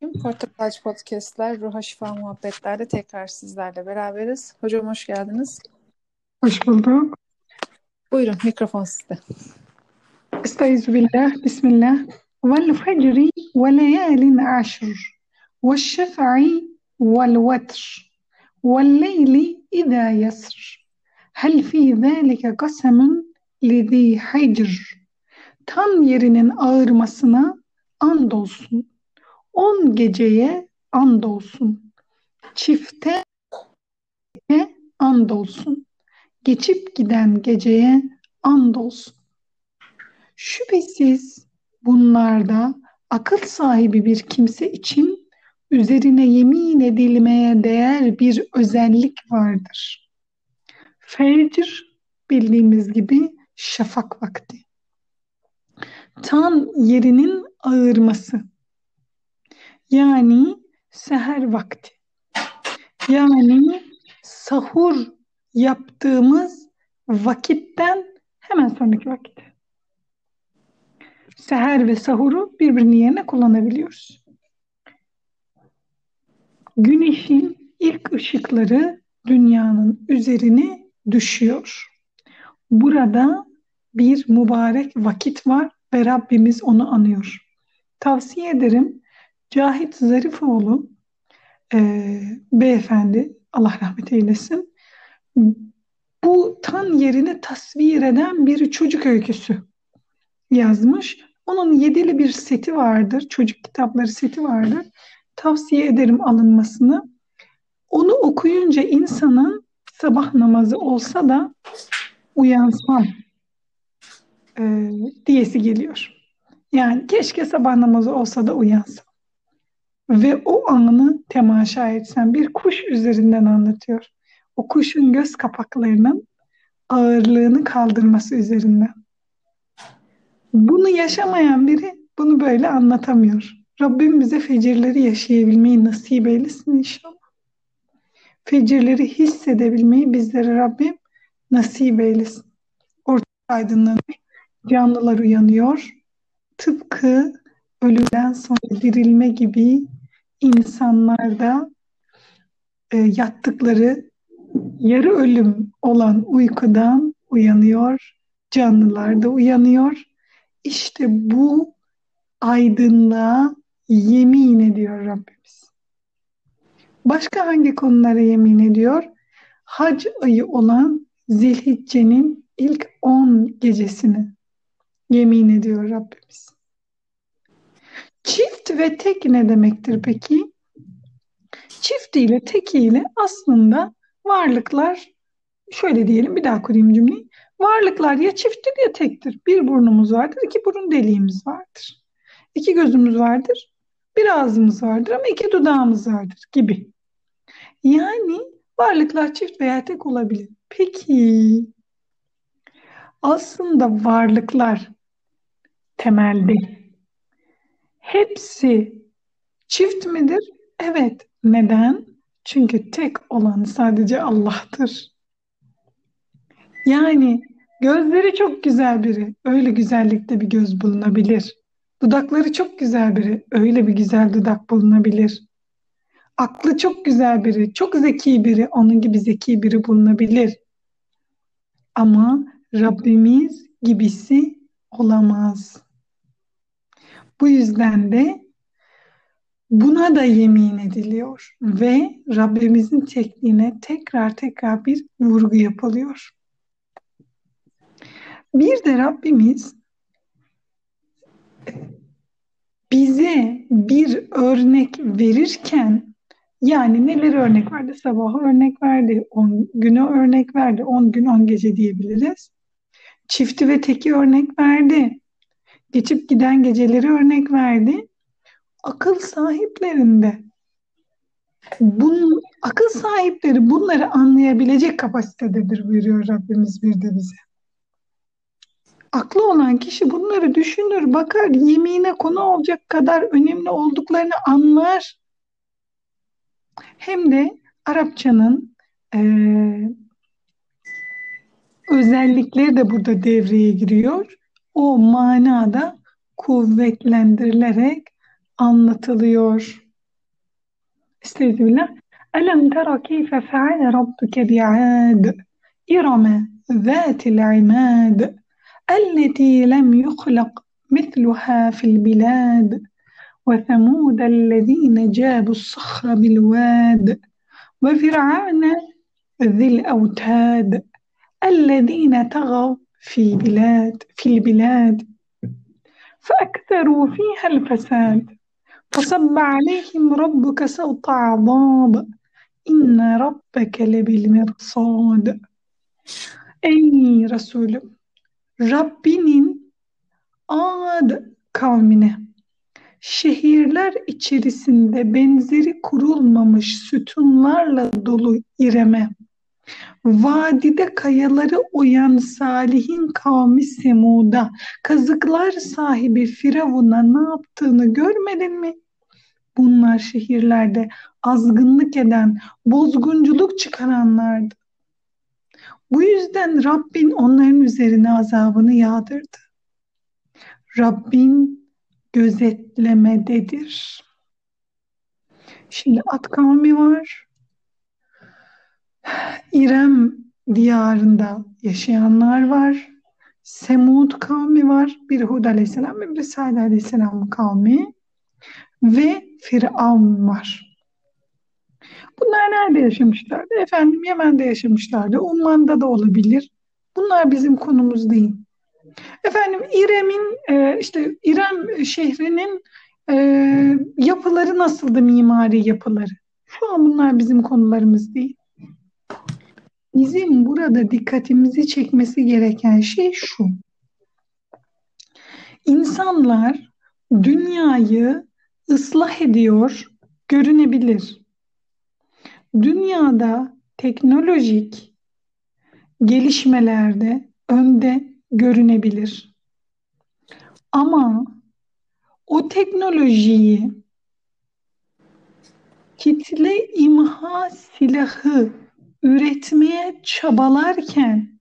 Portakalcı Podcast'ler, Ruha Şifa Muhabbetler'de tekrar sizlerle beraberiz. Hocam hoş geldiniz. Hoş bulduk. Buyurun, mikrofon sizde. Estaizu billah, bismillah. Vel fecri ve leyalin aşr. Ve şef'i vel vetr. Vel leyli idâ yasr. Hel fî zâlike kasemun lidî hicr. Tam yerinin ağırmasına andolsun on geceye andolsun. Çifte andolsun. Geçip giden geceye andolsun. Şüphesiz bunlarda akıl sahibi bir kimse için üzerine yemin edilmeye değer bir özellik vardır. Fecr bildiğimiz gibi şafak vakti. Tam yerinin ağırması yani seher vakti. Yani sahur yaptığımız vakitten hemen sonraki vakit. Seher ve sahuru birbirinin yerine kullanabiliyoruz. Güneşin ilk ışıkları dünyanın üzerine düşüyor. Burada bir mübarek vakit var ve Rabbimiz onu anıyor. Tavsiye ederim Cahit Zarifoğlu e, beyefendi Allah rahmet eylesin bu tan yerini tasvir eden bir çocuk öyküsü yazmış. Onun yedili bir seti vardır. Çocuk kitapları seti vardır. Tavsiye ederim alınmasını. Onu okuyunca insanın sabah namazı olsa da uyansam e, diyesi geliyor. Yani keşke sabah namazı olsa da uyansam ve o anı temaşa etsen bir kuş üzerinden anlatıyor. O kuşun göz kapaklarının ağırlığını kaldırması üzerinden. Bunu yaşamayan biri bunu böyle anlatamıyor. Rabbim bize fecirleri yaşayabilmeyi nasip eylesin inşallah. Fecirleri hissedebilmeyi bizlere Rabbim nasip eylesin. Orta aydınlanıyor, canlılar uyanıyor. Tıpkı ölümden sonra dirilme gibi insanlarda e, yattıkları yarı ölüm olan uykudan uyanıyor, canlılar da uyanıyor. İşte bu aydınlığa yemin ediyor Rabbimiz. Başka hangi konulara yemin ediyor? Hac ayı olan Zilhicce'nin ilk 10 gecesini yemin ediyor Rabbimiz. Çift ve tek ne demektir peki? Çift ile tek ile aslında varlıklar şöyle diyelim bir daha kurayım cümleyi. Varlıklar ya çifttir ya tektir. Bir burnumuz vardır, iki burun deliğimiz vardır. İki gözümüz vardır, bir ağzımız vardır ama iki dudağımız vardır gibi. Yani varlıklar çift veya tek olabilir. Peki aslında varlıklar temelde Hepsi çift midir? Evet. Neden? Çünkü tek olan sadece Allah'tır. Yani gözleri çok güzel biri, öyle güzellikte bir göz bulunabilir. Dudakları çok güzel biri, öyle bir güzel dudak bulunabilir. Aklı çok güzel biri, çok zeki biri, onun gibi zeki biri bulunabilir. Ama Rabbimiz gibisi olamaz. Bu yüzden de buna da yemin ediliyor ve Rabbimizin tekniğine tekrar tekrar bir vurgu yapılıyor. Bir de Rabbimiz bize bir örnek verirken yani neler örnek verdi? Sabahı örnek verdi, on günü örnek verdi, on gün on gece diyebiliriz. Çifti ve teki örnek verdi geçip giden geceleri örnek verdi. Akıl sahiplerinde bunun, akıl sahipleri bunları anlayabilecek kapasitededir buyuruyor Rabbimiz bir de bize. Aklı olan kişi bunları düşünür, bakar, yemine konu olacak kadar önemli olduklarını anlar. Hem de Arapçanın e, özellikleri de burada devreye giriyor o manada kuvvetlendirilerek anlatılıyor. بالله ألم تر كيف فعل ربك بعاد إرم ذات العماد التي لم يخلق مثلها في البلاد وثمود الذين جابوا الصخر بالواد وفرعون ذي الأوتاد الذين طغوا في بلاد في البلاد فأكثروا فيها الفساد فصب عليهم ربك سوط عذاب إن ربك لبالمرصاد Ey Resulüm Rabbinin Ad kavmine şehirler içerisinde benzeri kurulmamış sütunlarla dolu İrem'e vadide kayaları oyan Salih'in kavmi Semud'a kazıklar sahibi Firavun'a ne yaptığını görmedin mi? Bunlar şehirlerde azgınlık eden, bozgunculuk çıkaranlardı. Bu yüzden Rabbin onların üzerine azabını yağdırdı. Rabbin gözetlemededir. Şimdi At kavmi var. İrem diyarında yaşayanlar var. Semud kavmi var. Bir Hud aleyhisselam ve bir Salih aleyhisselam kavmi. Ve Firavun var. Bunlar nerede yaşamışlardı? Efendim Yemen'de yaşamışlardı. Umman'da da olabilir. Bunlar bizim konumuz değil. Efendim İrem'in e, işte İrem şehrinin e, yapıları nasıldı mimari yapıları? Şu an bunlar bizim konularımız değil. Bizim burada dikkatimizi çekmesi gereken şey şu. İnsanlar dünyayı ıslah ediyor, görünebilir. Dünyada teknolojik gelişmelerde önde görünebilir. Ama o teknolojiyi kitle imha silahı üretmeye çabalarken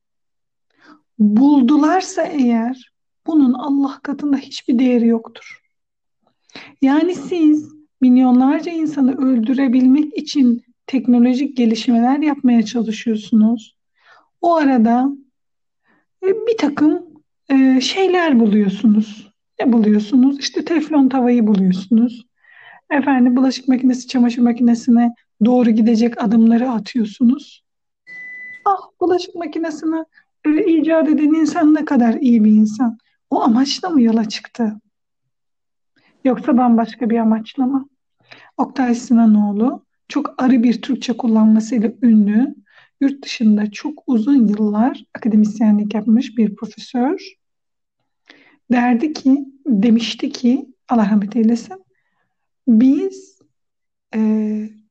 buldularsa eğer bunun Allah katında hiçbir değeri yoktur. Yani siz milyonlarca insanı öldürebilmek için teknolojik gelişmeler yapmaya çalışıyorsunuz. O arada e, bir takım e, şeyler buluyorsunuz. Ne buluyorsunuz? İşte teflon tavayı buluyorsunuz. Efendim bulaşık makinesi, çamaşır makinesine doğru gidecek adımları atıyorsunuz. Ah bulaşık makinesini e, icat eden insan ne kadar iyi bir insan. O amaçla mı yola çıktı? Yoksa bambaşka bir amaçla mı? Oktay Sinanoğlu çok arı bir Türkçe kullanmasıyla ünlü, yurt dışında çok uzun yıllar akademisyenlik yapmış bir profesör. Derdi ki, demişti ki, Allah rahmet eylesin, biz e,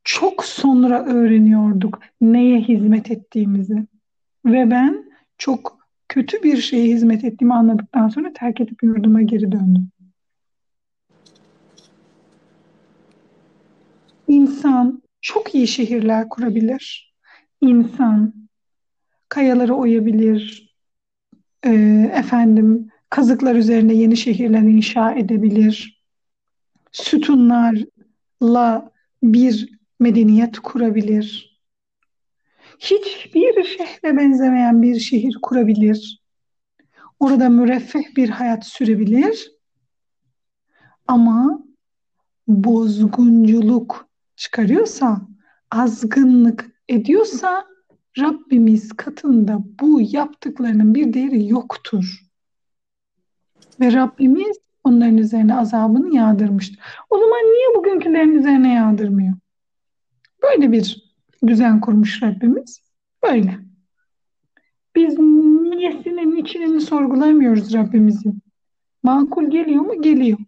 çok sonra öğreniyorduk neye hizmet ettiğimizi. Ve ben çok kötü bir şeye hizmet ettiğimi anladıktan sonra terk edip yurduma geri döndüm. İnsan çok iyi şehirler kurabilir. İnsan kayaları oyabilir, e, efendim kazıklar üzerine yeni şehirler inşa edebilir. Sütunlarla bir medeniyet kurabilir. Hiçbir şehre benzemeyen bir şehir kurabilir. Orada müreffeh bir hayat sürebilir. Ama bozgunculuk çıkarıyorsa, azgınlık ediyorsa Rabbimiz katında bu yaptıklarının bir değeri yoktur. Ve Rabbimiz onların üzerine azabını yağdırmıştır. O zaman niye bugünkülerin üzerine yağdırmıyor? Böyle bir düzen kurmuş Rabbimiz. Böyle. Biz niyesinin içini sorgulamıyoruz Rabbimizin. Makul geliyor mu? Geliyor.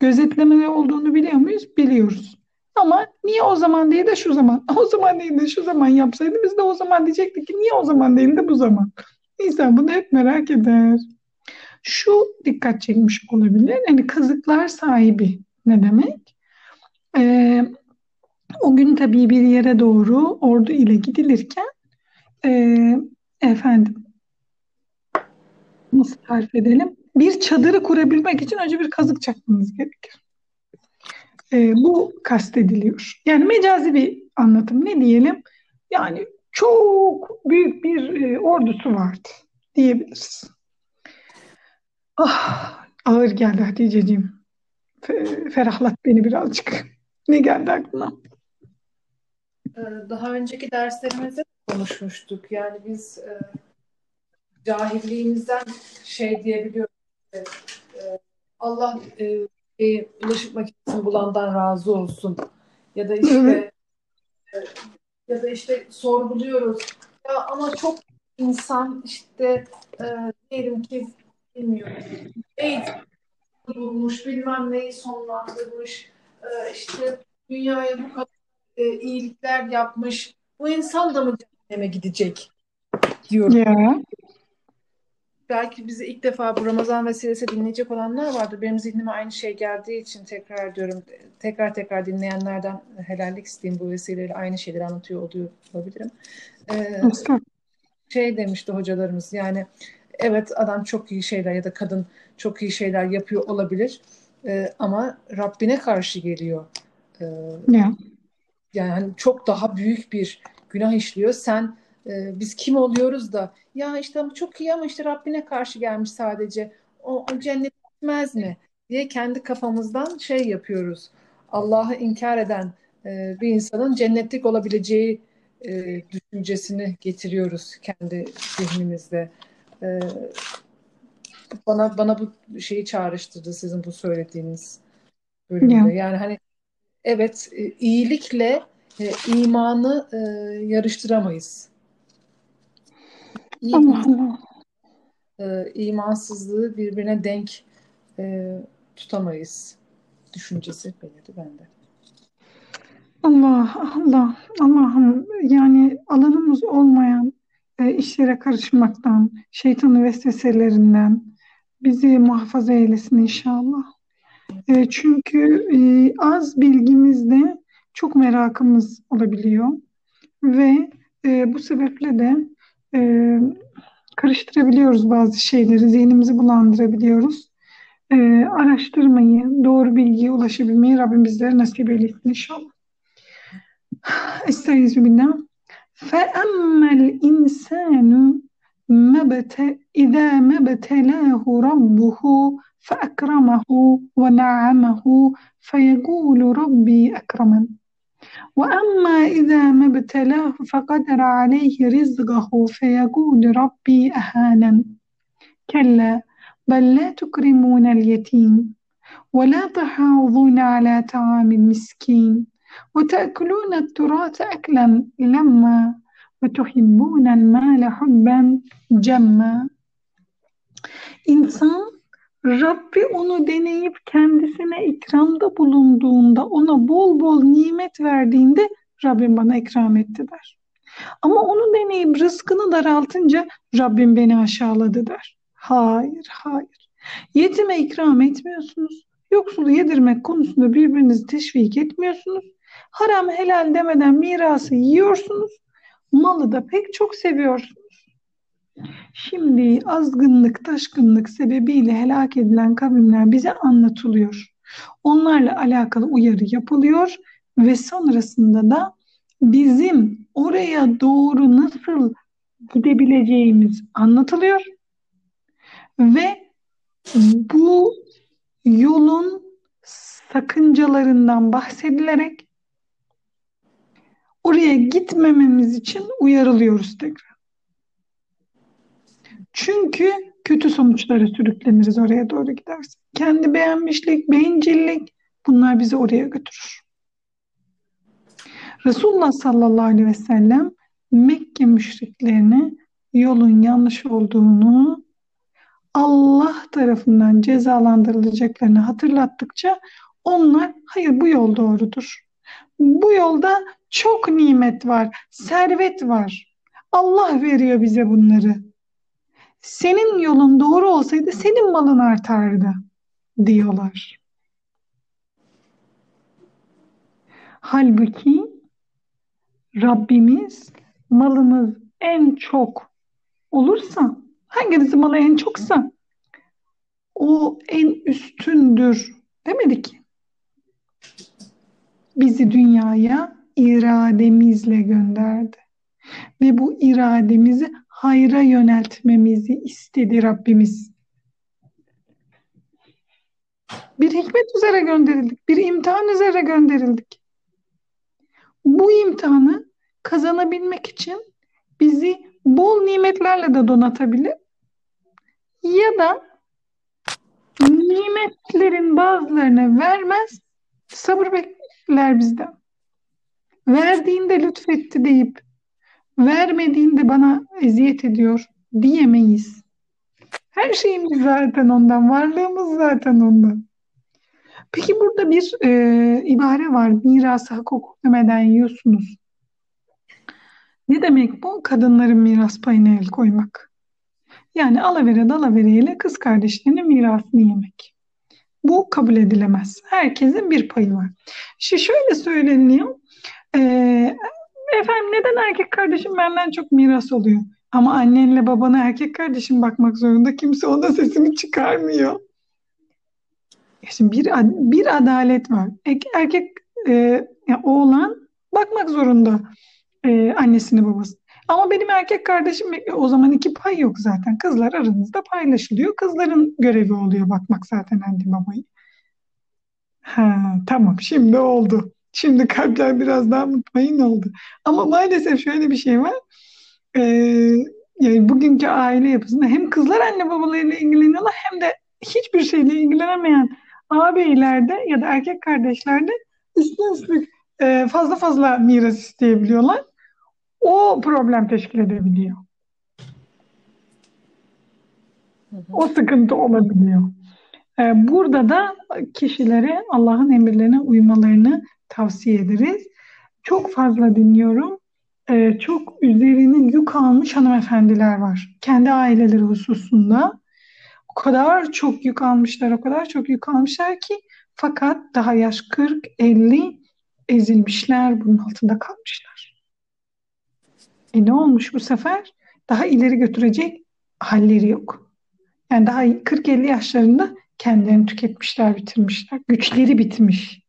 Gözetlemeli olduğunu biliyor muyuz? Biliyoruz. Ama niye o zaman değil de şu zaman? O zaman değil de şu zaman yapsaydı biz de o zaman diyecektik ki niye o zaman değil de bu zaman? İnsan bunu hep merak eder. Şu dikkat çekmiş olabilir. Yani kazıklar sahibi ne demek? Ee, o gün tabii bir yere doğru ordu ile gidilirken e, efendim nasıl tarif edelim? Bir çadırı kurabilmek için önce bir kazık çakmanız gerekir. E, bu kastediliyor. Yani mecazi bir anlatım ne diyelim? Yani çok büyük bir e, ordusu vardı diyebiliriz. Ah, ağır geldi Hatice'ciğim. Fe- ferahlat beni birazcık. Ne geldi aklına? Ee, Daha önceki derslerimizde de konuşmuştuk. Yani biz e, cahilliğimizden şey diyebiliyoruz. E, e, Allah e, bulaşık makinesini bulandan razı olsun. Ya da işte e, ya da işte sorguluyoruz. Ya ama çok insan işte e, diyelim ki bilmiyorum. AIDS bulmuş, bilmem neyi sonlandırmış. E, işte dünyaya bu kadar e, iyilikler yapmış. Bu insan da mı cehenneme gidecek diyorum. Ya. Belki bizi ilk defa bu Ramazan vesilesi dinleyecek olanlar vardır. Benim zihnime aynı şey geldiği için tekrar diyorum. Tekrar tekrar dinleyenlerden helallik isteyeyim bu vesileyle aynı şeyleri anlatıyor oluyor olabilirim. Ee, şey demişti hocalarımız yani evet adam çok iyi şeyler ya da kadın çok iyi şeyler yapıyor olabilir Ee, ama Rabbine karşı geliyor. Ee, Ya. Yani çok daha büyük bir günah işliyor. Sen e, biz kim oluyoruz da ya işte çok iyi ama işte Rabbine karşı gelmiş sadece. O, o cennet gitmez mi diye kendi kafamızdan şey yapıyoruz. Allah'ı inkar eden e, bir insanın cennetlik olabileceği e, düşüncesini getiriyoruz kendi zihnimizde. E, bana bana bu şeyi çağrıştırdı sizin bu söylediğiniz bölümde. Ya. Yani hani Evet, e, iyilikle e, imanı e, yarıştıramayız. Allah Allah. e, imansızlığı birbirine denk e, tutamayız düşüncesi belirdi bende. Allah Allah Allah'ım yani alanımız olmayan e, işlere karışmaktan, şeytanın vesveselerinden bizi muhafaza eylesin inşallah. E, çünkü e, az bilgimizde çok merakımız olabiliyor ve e, bu sebeple de e, karıştırabiliyoruz bazı şeyleri, zihnimizi bulandırabiliyoruz. E, araştırmayı, doğru bilgiye ulaşabilmeyi Rabbim bizlere nasip eylesin inşallah. Estaizu billah. فَأَمَّا الْإِنسَانُ مَبْتَ إِذَا مَا ابْتَلَاهُ رَبُّهُ فَأَكْرَمَهُ وَنَعَّمَهُ فَيَقُولُ رَبِّي أَكْرَمَنِ. وَأَمَّا إِذَا مَا ابْتَلَاهُ فَقَدَرَ عَلَيْهِ رِزْقَهُ فَيَقُولُ رَبِّي أَهَانَنِ. كَلَّا بَل لَا تُكْرِمُونَ الْيَتِيمَ ولا تحاضون على طعام المسكين وتأكلون التراث أكلا لما ve tuhibbûnel mâle hubben cemme. İnsan Rabbi onu deneyip kendisine ikramda bulunduğunda, ona bol bol nimet verdiğinde Rabbim bana ikram etti der. Ama onu deneyip rızkını daraltınca Rabbim beni aşağıladı der. Hayır, hayır. Yetime ikram etmiyorsunuz. Yoksulu yedirmek konusunda birbirinizi teşvik etmiyorsunuz. Haram helal demeden mirası yiyorsunuz Malı da pek çok seviyorsunuz. Şimdi azgınlık, taşkınlık sebebiyle helak edilen kavimler bize anlatılıyor. Onlarla alakalı uyarı yapılıyor ve sonrasında da bizim oraya doğru nasıl gidebileceğimiz anlatılıyor ve bu yolun sakıncalarından bahsedilerek oraya gitmememiz için uyarılıyoruz tekrar. Çünkü kötü sonuçlara sürükleniriz oraya doğru gidersek. Kendi beğenmişlik, bencillik bunlar bizi oraya götürür. Resulullah sallallahu aleyhi ve sellem Mekke müşriklerine yolun yanlış olduğunu Allah tarafından cezalandırılacaklarını hatırlattıkça onlar hayır bu yol doğrudur. Bu yolda çok nimet var, servet var. Allah veriyor bize bunları. Senin yolun doğru olsaydı senin malın artardı diyorlar. Halbuki Rabbimiz malımız en çok olursa Hanginizin malı en çoksa o en üstündür demedi ki. Bizi dünyaya irademizle gönderdi. Ve bu irademizi hayra yöneltmemizi istedi Rabbimiz. Bir hikmet üzere gönderildik, bir imtihan üzere gönderildik. Bu imtihanı kazanabilmek için bizi bol nimetlerle de donatabilir ya da nimetlerin bazılarını vermez, sabır bekler bizden. Verdiğinde lütfetti deyip vermediğinde bana eziyet ediyor diyemeyiz. Her şeyimiz zaten ondan, varlığımız zaten ondan. Peki burada bir e, ibare var. Mirası hak hukuk yiyorsunuz. Ne demek bu? Kadınların miras payına el koymak. Yani alavere dalavereyle kız kardeşlerinin mirasını yemek. Bu kabul edilemez. Herkesin bir payı var. İşte şöyle söyleniyor. E, efendim neden erkek kardeşim benden çok miras oluyor? Ama annenle babana erkek kardeşim bakmak zorunda. Kimse ona sesini çıkarmıyor. Şimdi bir, bir adalet var. Erkek e, yani oğlan bakmak zorunda e, annesini babası. Ama benim erkek kardeşim o zaman iki pay yok zaten. Kızlar aranızda paylaşılıyor. Kızların görevi oluyor bakmak zaten anne babayı. Ha, tamam şimdi oldu. Şimdi kalpler biraz daha mutmain oldu. Ama maalesef şöyle bir şey var. Ee, yani bugünkü aile yapısında hem kızlar anne babalarıyla ilgileniyorlar hem de hiçbir şeyle ilgilenemeyen ağabeylerde ya da erkek kardeşlerde üstün üstlük e, fazla fazla miras isteyebiliyorlar. O problem teşkil edebiliyor. O sıkıntı olabiliyor. E, burada da kişilere Allah'ın emirlerine uymalarını tavsiye ederiz. Çok fazla dinliyorum. E, çok üzerine yük almış hanımefendiler var. Kendi aileleri hususunda o kadar çok yük almışlar, o kadar çok yük almışlar ki fakat daha yaş 40, 50 ezilmişler, bunun altında kalmışlar. E ne olmuş bu sefer? Daha ileri götürecek halleri yok. Yani daha 40-50 yaşlarında kendilerini tüketmişler, bitirmişler. Güçleri bitmiş.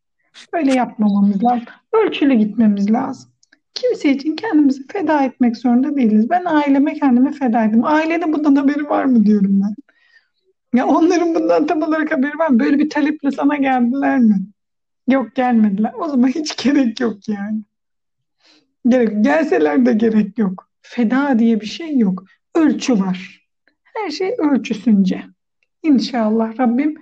Böyle yapmamamız lazım. Ölçülü gitmemiz lazım. Kimse için kendimizi feda etmek zorunda değiliz. Ben aileme kendimi feda ettim. Ailede bundan haberi var mı diyorum ben. Ya onların bundan tam olarak haberi var mı? Böyle bir taleple sana geldiler mi? Yok gelmediler. O zaman hiç gerek yok yani. Gerek, gelseler de gerek yok. Feda diye bir şey yok. Ölçü var. Her şey ölçüsünce. İnşallah Rabbim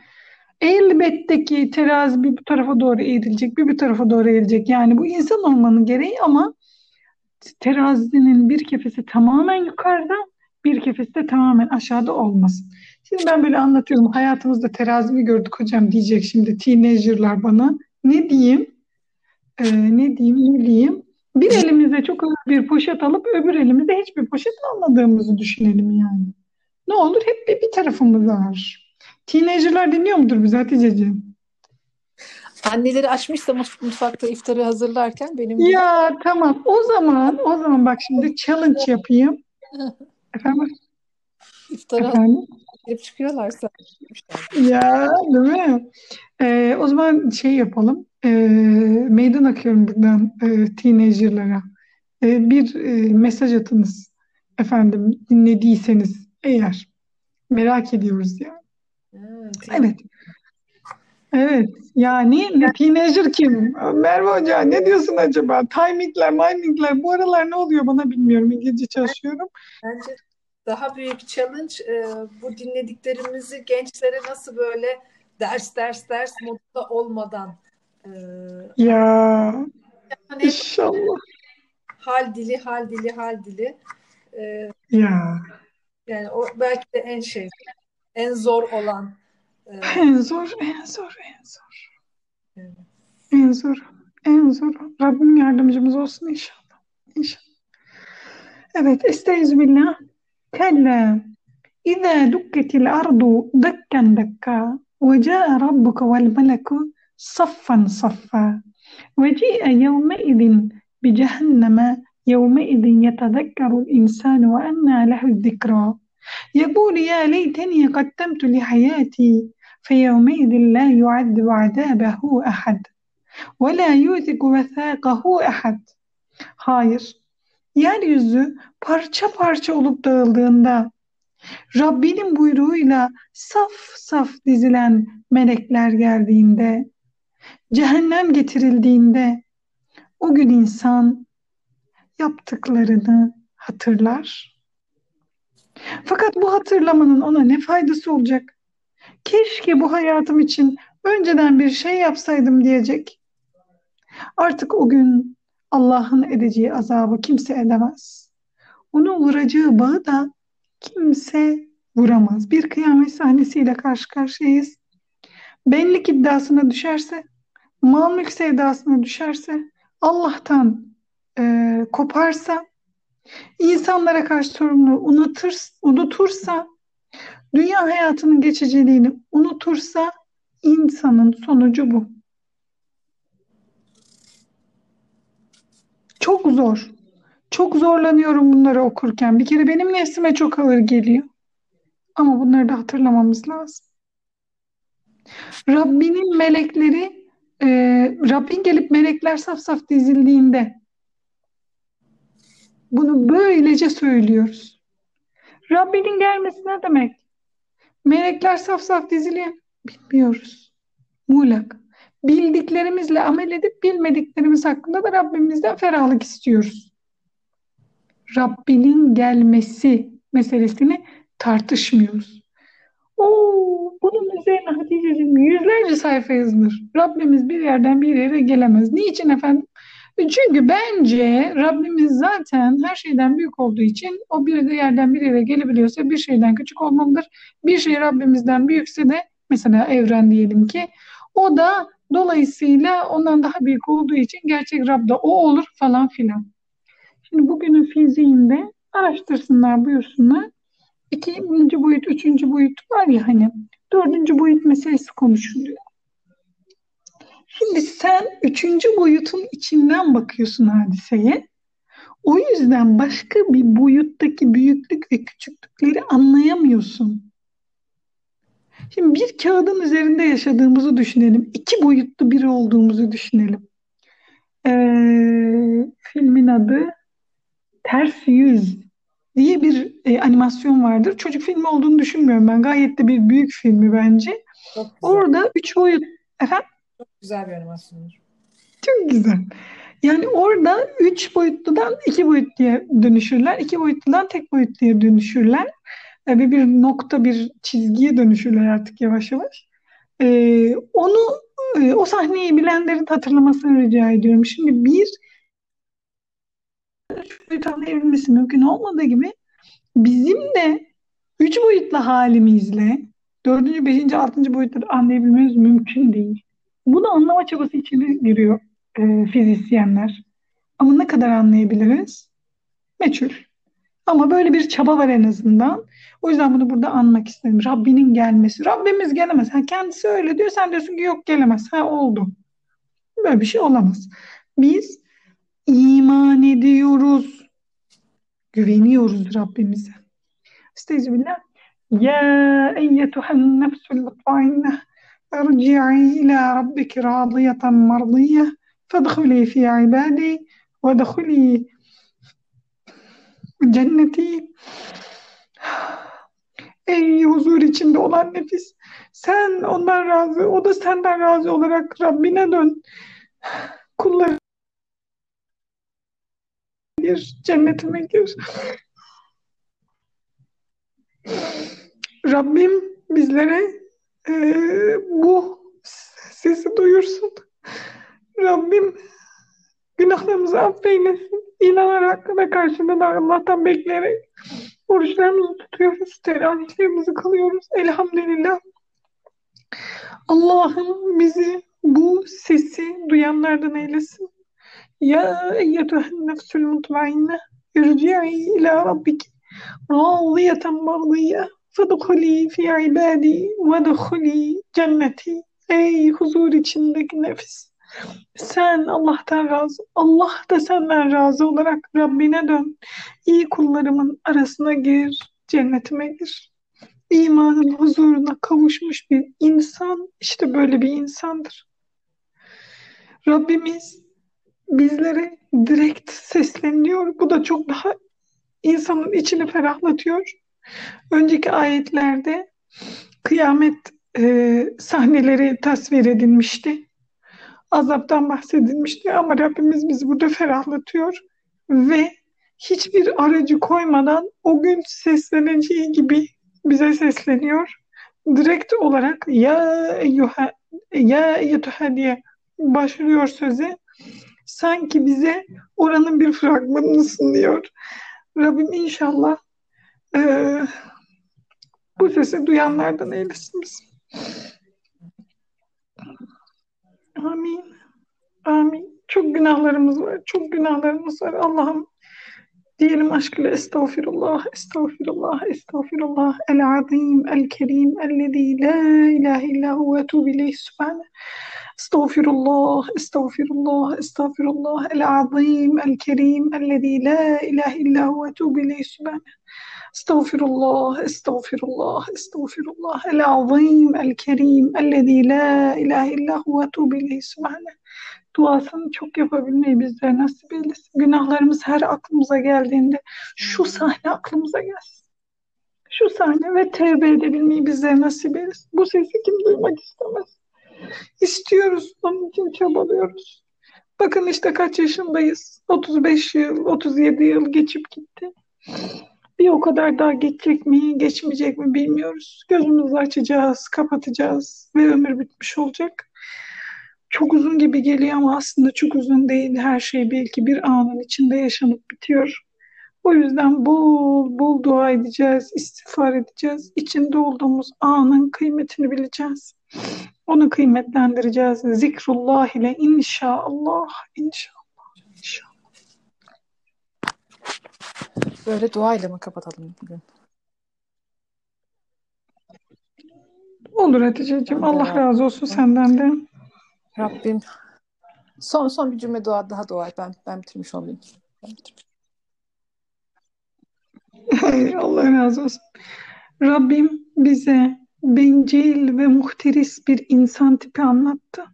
elbette ki terazi bir bu tarafa doğru eğrilecek, bir bu tarafa doğru eğrilecek. Yani bu insan olmanın gereği ama terazinin bir kefesi tamamen yukarıda, bir kefesi de tamamen aşağıda olmasın. Şimdi ben böyle anlatıyorum. Hayatımızda terazi gördük hocam diyecek şimdi teenagerlar bana. Ne diyeyim? Ee, ne diyeyim, ne diyeyim? Bir elimize çok ağır bir poşet alıp öbür elimize hiçbir poşet almadığımızı düşünelim yani. Ne olur hep bir, bir tarafımız var. Teenagerlar dinliyor mudur bizi Hatice'ciğim? Anneleri açmışsa mutfakta iftarı hazırlarken benim... Ya tamam o zaman o zaman bak şimdi challenge yapayım. Efendim? İftara Efendim? Girip çıkıyorlarsa. Ya değil mi? Ee, o zaman şey yapalım. Ee, meydan akıyorum buradan e, teenagerlara. Ee, bir e, mesaj atınız. Efendim dinlediyseniz eğer. Merak ediyoruz ya. Hmm, evet. Evet. Yani teenager kim? Merve Hoca ne diyorsun acaba? Timingler, mindingler bu aralar ne oluyor bana bilmiyorum. İngilizce çalışıyorum. Bence daha büyük challenge e, bu dinlediklerimizi gençlere nasıl böyle ders ders ders modunda olmadan e, ya yani inşallah. hal dili hal dili hal dili. E, ya. yani o belki de en şey en zor olan e, en zor en zor en zor. Evet. en zor en zor. Rabbim yardımcımız olsun inşallah. İnşallah. Evet estağfirullah كلا. إذا دكت الأرض دكا دكا وجاء ربك والملك صفا صفا. وجيء يومئذ بجهنم يومئذ يتذكر الإنسان وأنى له الذكرى. يقول يا ليتني قدمت لحياتي فيومئذ لا يعذب عذابه أحد وَلَا يُوثِقُ وَثَاقَهُ أَحَدٍ. Hayır. Yeryüzü parça parça olup dağıldığında Rabbinin buyruğuyla saf saf dizilen melekler geldiğinde, cehennem getirildiğinde o gün insan yaptıklarını hatırlar. Fakat bu hatırlamanın ona ne faydası olacak? Keşke bu hayatım için önceden bir şey yapsaydım diyecek. Artık o gün Allah'ın edeceği azabı kimse edemez. Onu vuracağı bağı da kimse vuramaz. Bir kıyamet sahnesiyle karşı karşıyayız. Benlik iddiasına düşerse, mal mülk sevdasına düşerse, Allah'tan e, koparsa, insanlara karşı sorumluluğu unutur, unutursa, dünya hayatının geçiciliğini unutursa insanın sonucu bu. Çok zor. Çok zorlanıyorum bunları okurken. Bir kere benim neslime çok ağır geliyor. Ama bunları da hatırlamamız lazım. Rabbinin melekleri, e, Rabbin gelip melekler saf saf dizildiğinde bunu böylece söylüyoruz. Rabbinin gelmesi ne demek? Melekler saf saf diziliyor. Bilmiyoruz. Muğlak. Bildiklerimizle amel edip bilmediklerimiz hakkında da Rabbimizden ferahlık istiyoruz. Rabbinin gelmesi meselesini tartışmıyoruz. Oo, bunun üzerine Hatice'cim yüzlerce sayfa yazılır. Rabbimiz bir yerden bir yere gelemez. Niçin efendim? Çünkü bence Rabbimiz zaten her şeyden büyük olduğu için o bir de yerden bir yere gelebiliyorsa bir şeyden küçük olmalıdır. Bir şey Rabbimizden büyükse de mesela evren diyelim ki o da dolayısıyla ondan daha büyük olduğu için gerçek Rab da o olur falan filan. Şimdi bugünün fiziğinde araştırsınlar, buyursunlar. İkinci boyut, üçüncü boyut var ya hani dördüncü boyut meselesi konuşuluyor. Şimdi sen üçüncü boyutun içinden bakıyorsun hadiseye. O yüzden başka bir boyuttaki büyüklük ve küçüklükleri anlayamıyorsun. Şimdi bir kağıdın üzerinde yaşadığımızı düşünelim. İki boyutlu biri olduğumuzu düşünelim. Ee, filmin adı Ters Yüz diye bir e, animasyon vardır. Çocuk filmi olduğunu düşünmüyorum ben. Gayet de bir büyük filmi bence. Orada üç boyut... Efendim? Çok güzel bir animasyondur. Çok güzel. Yani orada üç boyutludan iki boyutluya dönüşürler. iki boyutludan tek boyutluya dönüşürler. Ve bir nokta, bir çizgiye dönüşürler artık yavaş yavaş. Ee, onu, e, o sahneyi bilenlerin hatırlamasını rica ediyorum. Şimdi bir üç boyut anlayabilmesi mümkün olmadığı gibi bizim de üç boyutlu halimizle dördüncü, beşinci, altıncı boyutları anlayabilmemiz mümkün değil. Bunu anlama çabası içine giriyor e, fizisyenler. Ama ne kadar anlayabiliriz? Meçhul. Ama böyle bir çaba var en azından. O yüzden bunu burada anmak istedim. Rabbinin gelmesi. Rabbimiz gelemez. Ha, kendisi öyle diyor. Sen diyorsun ki yok gelemez. Ha oldu. Böyle bir şey olamaz. Biz iman ediyoruz. Güveniyoruz Rabbimize. Estağfirullah. Ya eyyetuhen nefsul mutmainne erci'i ila rabbiki radiyeten mardiye fedhuli fi ibadi ve dhuli cenneti. Ey huzur içinde olan nefis. Sen ondan razı o da senden razı olarak Rabbine dön. Kulları gir cennetime gir. Rabbim bizlere e, bu sesi duyursun. Rabbim günahlarımızı affeylesin inanarak ve karşılığında Allah'tan bekleyerek oruçlarımızı tutuyoruz, teravihlerimizi kılıyoruz. Elhamdülillah. Allah'ım bizi bu sesi duyanlardan eylesin. Ya eyyetühen nefsül mutmainne irci'i ila rabbik radiyeten mardiyye fedhuli fi ibadi ve cenneti. Ey huzur içindeki nefis. Sen Allah'tan razı, Allah da senden razı olarak Rabbine dön. İyi kullarımın arasına gir, cennetime gir. İmanın huzuruna kavuşmuş bir insan işte böyle bir insandır. Rabbimiz bizlere direkt sesleniyor. Bu da çok daha insanın içini ferahlatıyor. Önceki ayetlerde kıyamet e, sahneleri tasvir edilmişti. Azaptan bahsedilmişti ama Rabbimiz bizi burada ferahlatıyor ve hiçbir aracı koymadan o gün sesleneceği gibi bize sesleniyor. Direkt olarak ya eyyuha ya eyyuha diye başlıyor söze. Sanki bize oranın bir fragmanını sunuyor. Rabbim inşallah e, bu sesi duyanlardan eylesin bizi. Amin. Amin. Çok günahlarımız var. Çok günahlarımız var. Allah'ım diyelim aşkıyla estağfirullah, estağfirullah, estağfirullah, el azim, el kerim, ellezî la ilahe illa huve etûbü. Estağfirullah, estağfirullah, estağfirullah, el azim, el kerim, ellezî la ilahe illa huve etûbü ileyh. Estağfirullah, estağfirullah, estağfirullah, el azim, el kerim, ellezî la ilahe illa huve etûbü ileyh sübhane duasını çok yapabilmeyi bizlere nasip eylesin. Günahlarımız her aklımıza geldiğinde şu sahne aklımıza gelsin. Şu sahne ve tevbe edebilmeyi bizlere nasip eylesin. Bu sesi kim duymak istemez? İstiyoruz, onun için çabalıyoruz. Bakın işte kaç yaşındayız. 35 yıl, 37 yıl geçip gitti. Bir o kadar daha geçecek mi, geçmeyecek mi bilmiyoruz. Gözümüzü açacağız, kapatacağız ve ömür bitmiş olacak çok uzun gibi geliyor ama aslında çok uzun değil. Her şey belki bir anın içinde yaşanıp bitiyor. O yüzden bol bol dua edeceğiz, istiğfar edeceğiz. İçinde olduğumuz anın kıymetini bileceğiz. Onu kıymetlendireceğiz. Zikrullah ile inşallah, inşallah. Böyle duayla mı kapatalım bugün? Olur Hatice'ciğim. Allah razı olsun senden de. Rabbim son son bir cümle dua daha dua et. Ben ben bitirmiş olayım. Ben bitirmiş. Allah razı olsun. Rabbim bize bencil ve muhteris bir insan tipi anlattı.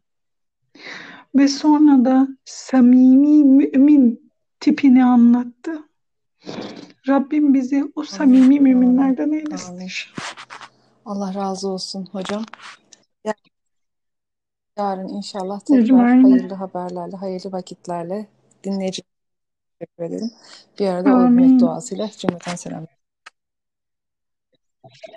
Ve sonra da samimi mümin tipini anlattı. Rabbim bizi o samimi müminlerden eylesin. Allah razı olsun hocam. Yarın inşallah tekrar hayırlı haberlerle, hayırlı vakitlerle dinleyici teşekkür ederim. Bir arada Amin. ölmek duasıyla cümleten selam.